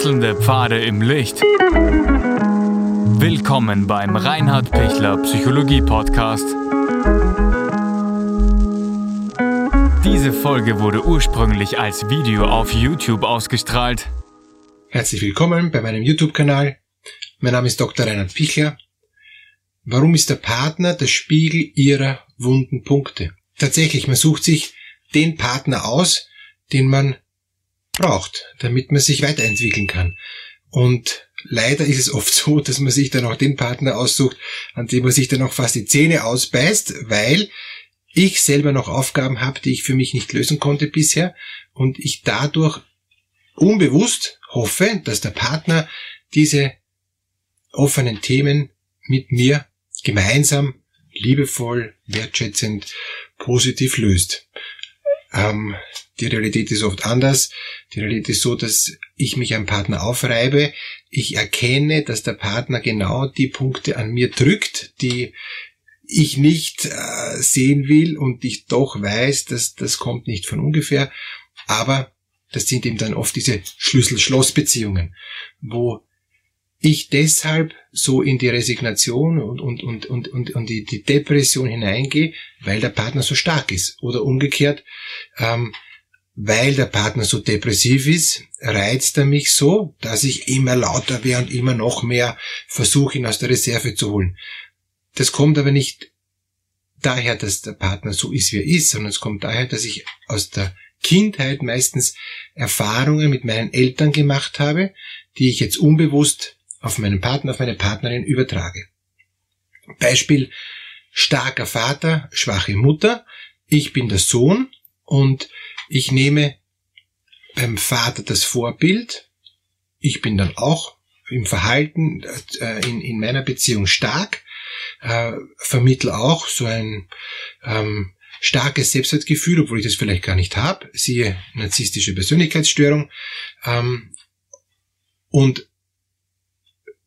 Wechselnde Pfade im Licht. Willkommen beim Reinhard Pichler Psychologie Podcast. Diese Folge wurde ursprünglich als Video auf YouTube ausgestrahlt. Herzlich willkommen bei meinem YouTube-Kanal. Mein Name ist Dr. Reinhard Pichler. Warum ist der Partner der Spiegel Ihrer wunden Punkte? Tatsächlich, man sucht sich den Partner aus, den man braucht, damit man sich weiterentwickeln kann. Und leider ist es oft so, dass man sich dann auch den Partner aussucht, an dem man sich dann auch fast die Zähne ausbeißt, weil ich selber noch Aufgaben habe, die ich für mich nicht lösen konnte bisher und ich dadurch unbewusst hoffe, dass der Partner diese offenen Themen mit mir gemeinsam, liebevoll, wertschätzend, positiv löst. Ähm, die Realität ist oft anders. Die Realität ist so, dass ich mich am Partner aufreibe. Ich erkenne, dass der Partner genau die Punkte an mir drückt, die ich nicht äh, sehen will und ich doch weiß, dass das kommt nicht von ungefähr. Aber das sind eben dann oft diese Schlüssel-Schloss-Beziehungen, wo ich deshalb so in die Resignation und, und, und, und, und, und die, die Depression hineingehe, weil der Partner so stark ist. Oder umgekehrt, ähm, weil der Partner so depressiv ist, reizt er mich so, dass ich immer lauter werde und immer noch mehr versuche, ihn aus der Reserve zu holen. Das kommt aber nicht daher, dass der Partner so ist, wie er ist, sondern es kommt daher, dass ich aus der Kindheit meistens Erfahrungen mit meinen Eltern gemacht habe, die ich jetzt unbewusst auf meinen Partner, auf meine Partnerin übertrage. Beispiel starker Vater, schwache Mutter. Ich bin der Sohn und ich nehme beim Vater das Vorbild. Ich bin dann auch im Verhalten äh, in, in meiner Beziehung stark, äh, vermittel auch so ein ähm, starkes Selbstwertgefühl, obwohl ich das vielleicht gar nicht habe, siehe narzisstische Persönlichkeitsstörung. Ähm, und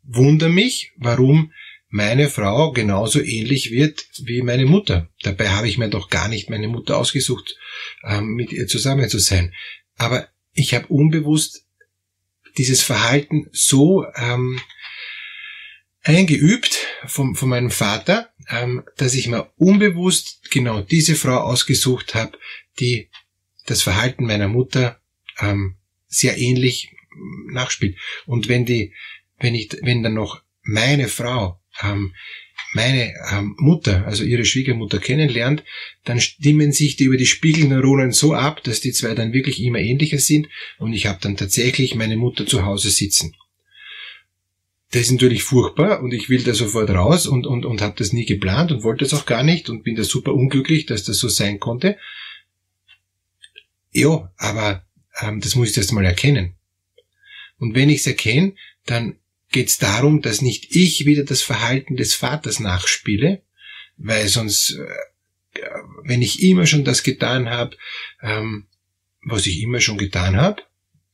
wundere mich, warum meine Frau genauso ähnlich wird wie meine Mutter. Dabei habe ich mir doch gar nicht meine Mutter ausgesucht, ähm, mit ihr zusammen zu sein. Aber ich habe unbewusst dieses Verhalten so ähm, eingeübt vom, von meinem Vater, ähm, dass ich mir unbewusst genau diese Frau ausgesucht habe, die das Verhalten meiner Mutter ähm, sehr ähnlich nachspielt. Und wenn die wenn ich, wenn dann noch meine Frau ähm, meine ähm, Mutter, also ihre Schwiegermutter kennenlernt, dann stimmen sich die über die Spiegelneuronen so ab, dass die zwei dann wirklich immer ähnlicher sind und ich habe dann tatsächlich meine Mutter zu Hause sitzen. Das ist natürlich furchtbar und ich will da sofort raus und, und, und habe das nie geplant und wollte es auch gar nicht und bin da super unglücklich, dass das so sein konnte. Ja, aber ähm, das muss ich erst mal erkennen. Und wenn ich es erkenne, dann geht es darum, dass nicht ich wieder das Verhalten des Vaters nachspiele, weil sonst, äh, wenn ich immer schon das getan habe, ähm, was ich immer schon getan habe,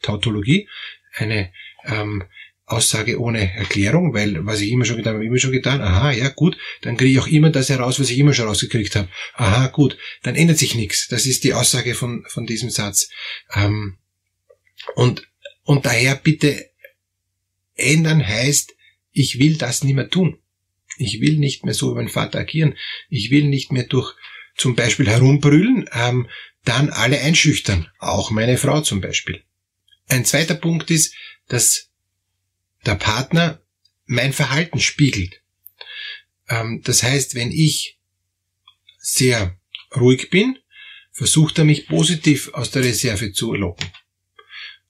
Tautologie, eine ähm, Aussage ohne Erklärung, weil was ich immer schon getan habe, immer schon getan, aha, ja gut, dann kriege ich auch immer das heraus, was ich immer schon rausgekriegt habe. Aha, gut, dann ändert sich nichts. Das ist die Aussage von, von diesem Satz. Ähm, und, und daher bitte Ändern heißt, ich will das nicht mehr tun. Ich will nicht mehr so wie mein Vater agieren. Ich will nicht mehr durch zum Beispiel herumbrüllen, ähm, dann alle einschüchtern. Auch meine Frau zum Beispiel. Ein zweiter Punkt ist, dass der Partner mein Verhalten spiegelt. Ähm, das heißt, wenn ich sehr ruhig bin, versucht er mich positiv aus der Reserve zu locken.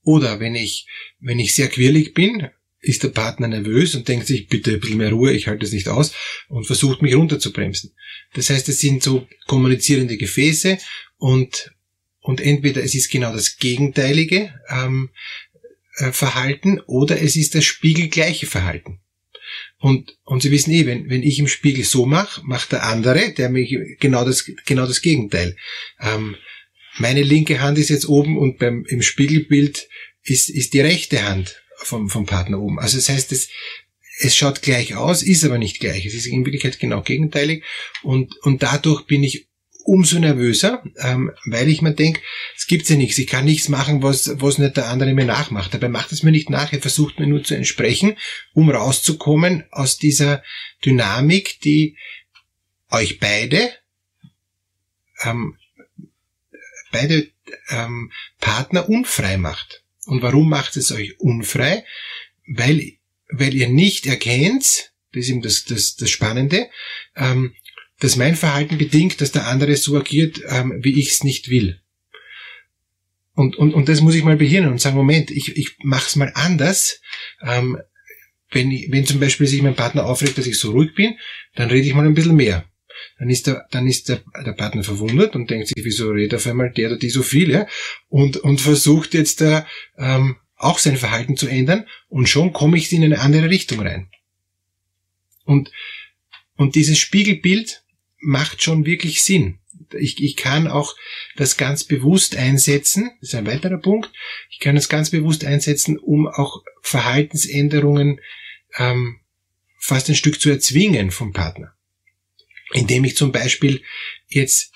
Oder wenn ich, wenn ich sehr quirlig bin, ist der Partner nervös und denkt sich, bitte ein bisschen mehr Ruhe, ich halte es nicht aus und versucht mich runterzubremsen. Das heißt, es sind so kommunizierende Gefäße und, und entweder es ist genau das gegenteilige ähm, äh, Verhalten oder es ist das spiegelgleiche Verhalten. Und, und Sie wissen eh, wenn, wenn ich im Spiegel so mache, macht der andere, der mich genau das, genau das Gegenteil. Ähm, meine linke Hand ist jetzt oben und beim, im Spiegelbild ist, ist die rechte Hand vom, vom Partner oben. Also das heißt, es, es schaut gleich aus, ist aber nicht gleich. Es ist in Wirklichkeit genau gegenteilig und, und dadurch bin ich umso nervöser, ähm, weil ich mir denke, es gibt ja nichts, ich kann nichts machen, was, was nicht der andere mir nachmacht. Dabei macht es mir nicht nach, er versucht mir nur zu entsprechen, um rauszukommen aus dieser Dynamik, die euch beide, ähm, beide ähm, Partner unfrei macht. Und warum macht es euch unfrei? Weil, weil ihr nicht erkennt, das ist eben das, das, das Spannende, ähm, dass mein Verhalten bedingt, dass der andere so agiert, ähm, wie ich es nicht will. Und, und, und das muss ich mal behirnen und sagen, Moment, ich, ich mach's mal anders. Ähm, wenn, wenn zum Beispiel sich mein Partner aufregt, dass ich so ruhig bin, dann rede ich mal ein bisschen mehr. Dann ist der, dann ist der, der Partner verwundert und denkt sich, wieso redet auf einmal der oder die so viel, ja? Und, und versucht jetzt da, ähm, auch sein Verhalten zu ändern und schon komme ich in eine andere Richtung rein. Und, und dieses Spiegelbild macht schon wirklich Sinn. Ich, ich kann auch das ganz bewusst einsetzen, das ist ein weiterer Punkt, ich kann das ganz bewusst einsetzen, um auch Verhaltensänderungen ähm, fast ein Stück zu erzwingen vom Partner. Indem ich zum Beispiel jetzt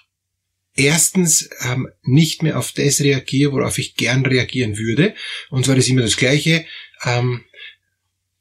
erstens ähm, nicht mehr auf das reagiere, worauf ich gern reagieren würde. Und zwar ist immer das Gleiche. Ähm,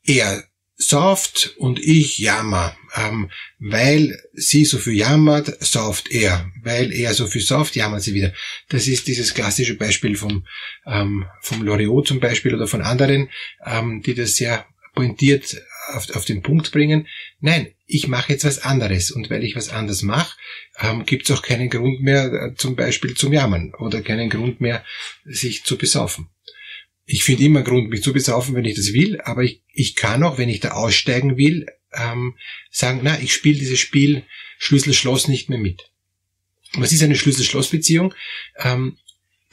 er sauft und ich jammer. Ähm, weil sie so viel jammert, sauft er. Weil er so viel sauft, jammert sie wieder. Das ist dieses klassische Beispiel vom, ähm, vom Loriot zum Beispiel oder von anderen, ähm, die das sehr pointiert auf, auf den Punkt bringen. Nein, ich mache jetzt was anderes. Und weil ich was anderes mache, ähm, gibt es auch keinen Grund mehr äh, zum Beispiel zum Jammern oder keinen Grund mehr, sich zu besaufen ich finde immer Grund, mich zu besaufen, wenn ich das will, aber ich, ich kann auch, wenn ich da aussteigen will, ähm, sagen, na, ich spiele dieses Spiel Schlüssel-Schloss nicht mehr mit. Was ist eine Schlüssel-Schloss-Beziehung? Ähm,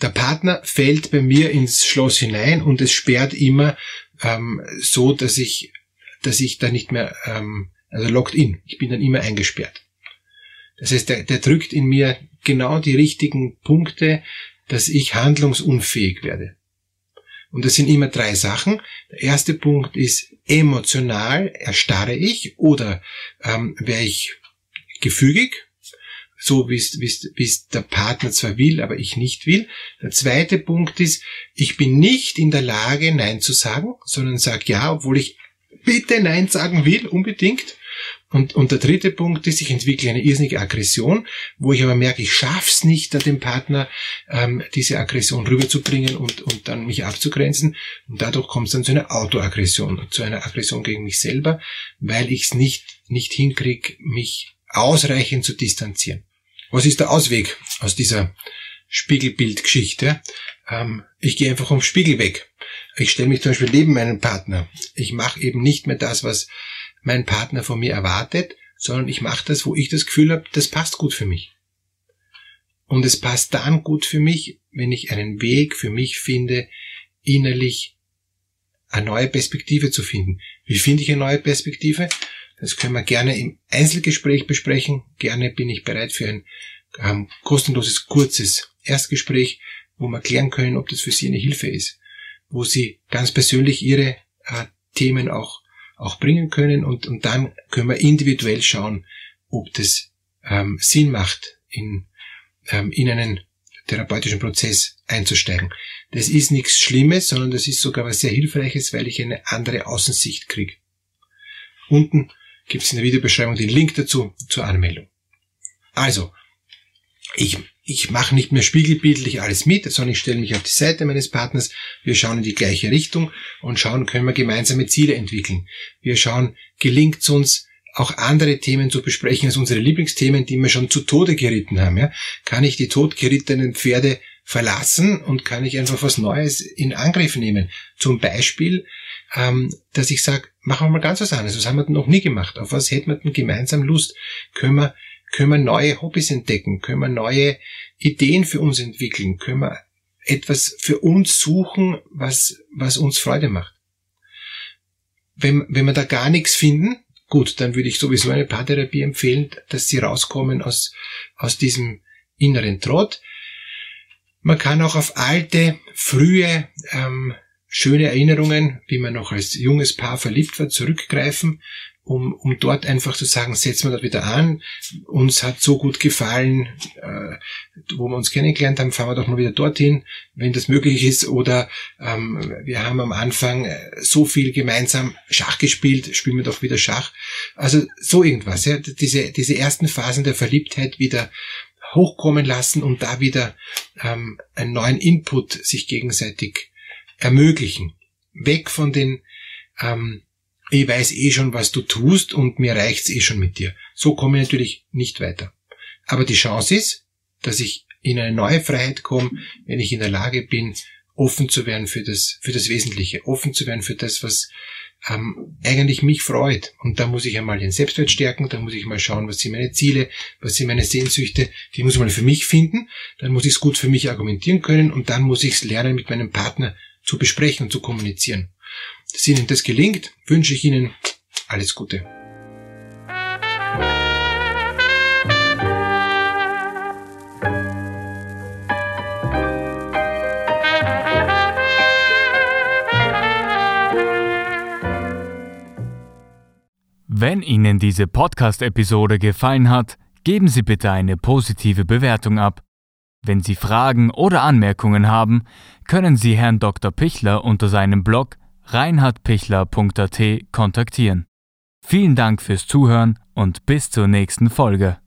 der Partner fällt bei mir ins Schloss hinein und es sperrt immer ähm, so, dass ich, dass ich da nicht mehr, ähm, also locked in. Ich bin dann immer eingesperrt. Das heißt, der, der drückt in mir genau die richtigen Punkte, dass ich handlungsunfähig werde. Und das sind immer drei Sachen. Der erste Punkt ist emotional erstarre ich oder ähm, wäre ich gefügig, so wie es der Partner zwar will, aber ich nicht will. Der zweite Punkt ist, ich bin nicht in der Lage, Nein zu sagen, sondern sage Ja, obwohl ich bitte Nein sagen will, unbedingt. Und, und der dritte Punkt ist, ich entwickle eine irrsinnige Aggression, wo ich aber merke, ich schaff's nicht, da dem Partner ähm, diese Aggression rüberzubringen und, und dann mich abzugrenzen. Und dadurch kommt es dann zu einer Autoaggression, zu einer Aggression gegen mich selber, weil ich es nicht, nicht hinkriege, mich ausreichend zu distanzieren. Was ist der Ausweg aus dieser Spiegelbildgeschichte? Ähm, ich gehe einfach vom Spiegel weg. Ich stelle mich zum Beispiel neben meinen Partner. Ich mache eben nicht mehr das, was mein Partner von mir erwartet, sondern ich mache das, wo ich das Gefühl habe, das passt gut für mich. Und es passt dann gut für mich, wenn ich einen Weg für mich finde, innerlich eine neue Perspektive zu finden. Wie finde ich eine neue Perspektive? Das können wir gerne im Einzelgespräch besprechen. Gerne bin ich bereit für ein ähm, kostenloses, kurzes Erstgespräch, wo wir klären können, ob das für Sie eine Hilfe ist, wo Sie ganz persönlich Ihre äh, Themen auch auch bringen können und, und dann können wir individuell schauen, ob das ähm, Sinn macht, in, ähm, in einen therapeutischen Prozess einzusteigen. Das ist nichts Schlimmes, sondern das ist sogar was sehr Hilfreiches, weil ich eine andere Außensicht kriege. Unten gibt es in der Videobeschreibung den Link dazu zur Anmeldung. Also, ich ich mache nicht mehr spiegelbildlich alles mit, sondern ich stelle mich auf die Seite meines Partners, wir schauen in die gleiche Richtung und schauen, können wir gemeinsame Ziele entwickeln. Wir schauen, gelingt es uns, auch andere Themen zu besprechen als unsere Lieblingsthemen, die wir schon zu Tode geritten haben. Ja? Kann ich die totgerittenen Pferde verlassen und kann ich einfach was Neues in Angriff nehmen? Zum Beispiel, ähm, dass ich sage, machen wir mal ganz was anderes. Was haben wir denn noch nie gemacht? Auf was hätten wir denn gemeinsam Lust? Können wir können wir neue Hobbys entdecken? Können wir neue Ideen für uns entwickeln? Können wir etwas für uns suchen, was, was uns Freude macht? Wenn, wenn wir da gar nichts finden, gut, dann würde ich sowieso eine Paartherapie empfehlen, dass sie rauskommen aus, aus diesem inneren Trott. Man kann auch auf alte, frühe, ähm, schöne Erinnerungen, wie man noch als junges Paar verliebt war, zurückgreifen um, um dort einfach zu sagen, setzen wir dort wieder an, uns hat so gut gefallen, äh, wo wir uns kennengelernt haben, fahren wir doch mal wieder dorthin, wenn das möglich ist, oder ähm, wir haben am Anfang äh, so viel gemeinsam Schach gespielt, spielen wir doch wieder Schach. Also so irgendwas, ja, diese, diese ersten Phasen der Verliebtheit wieder hochkommen lassen und da wieder ähm, einen neuen Input sich gegenseitig ermöglichen. Weg von den ähm, ich weiß eh schon, was du tust und mir reicht's eh schon mit dir. So komme ich natürlich nicht weiter. Aber die Chance ist, dass ich in eine neue Freiheit komme, wenn ich in der Lage bin, offen zu werden für das, für das Wesentliche, offen zu werden für das, was ähm, eigentlich mich freut. Und da muss ich einmal den Selbstwert stärken, da muss ich mal schauen, was sind meine Ziele, was sind meine Sehnsüchte, die muss ich mal für mich finden, dann muss ich es gut für mich argumentieren können und dann muss ich es lernen, mit meinem Partner zu besprechen und zu kommunizieren. Dass Ihnen das gelingt, wünsche ich Ihnen alles Gute. Wenn Ihnen diese Podcast-Episode gefallen hat, geben Sie bitte eine positive Bewertung ab. Wenn Sie Fragen oder Anmerkungen haben, können Sie Herrn Dr. Pichler unter seinem Blog reinhardpichler.at kontaktieren. Vielen Dank fürs Zuhören und bis zur nächsten Folge.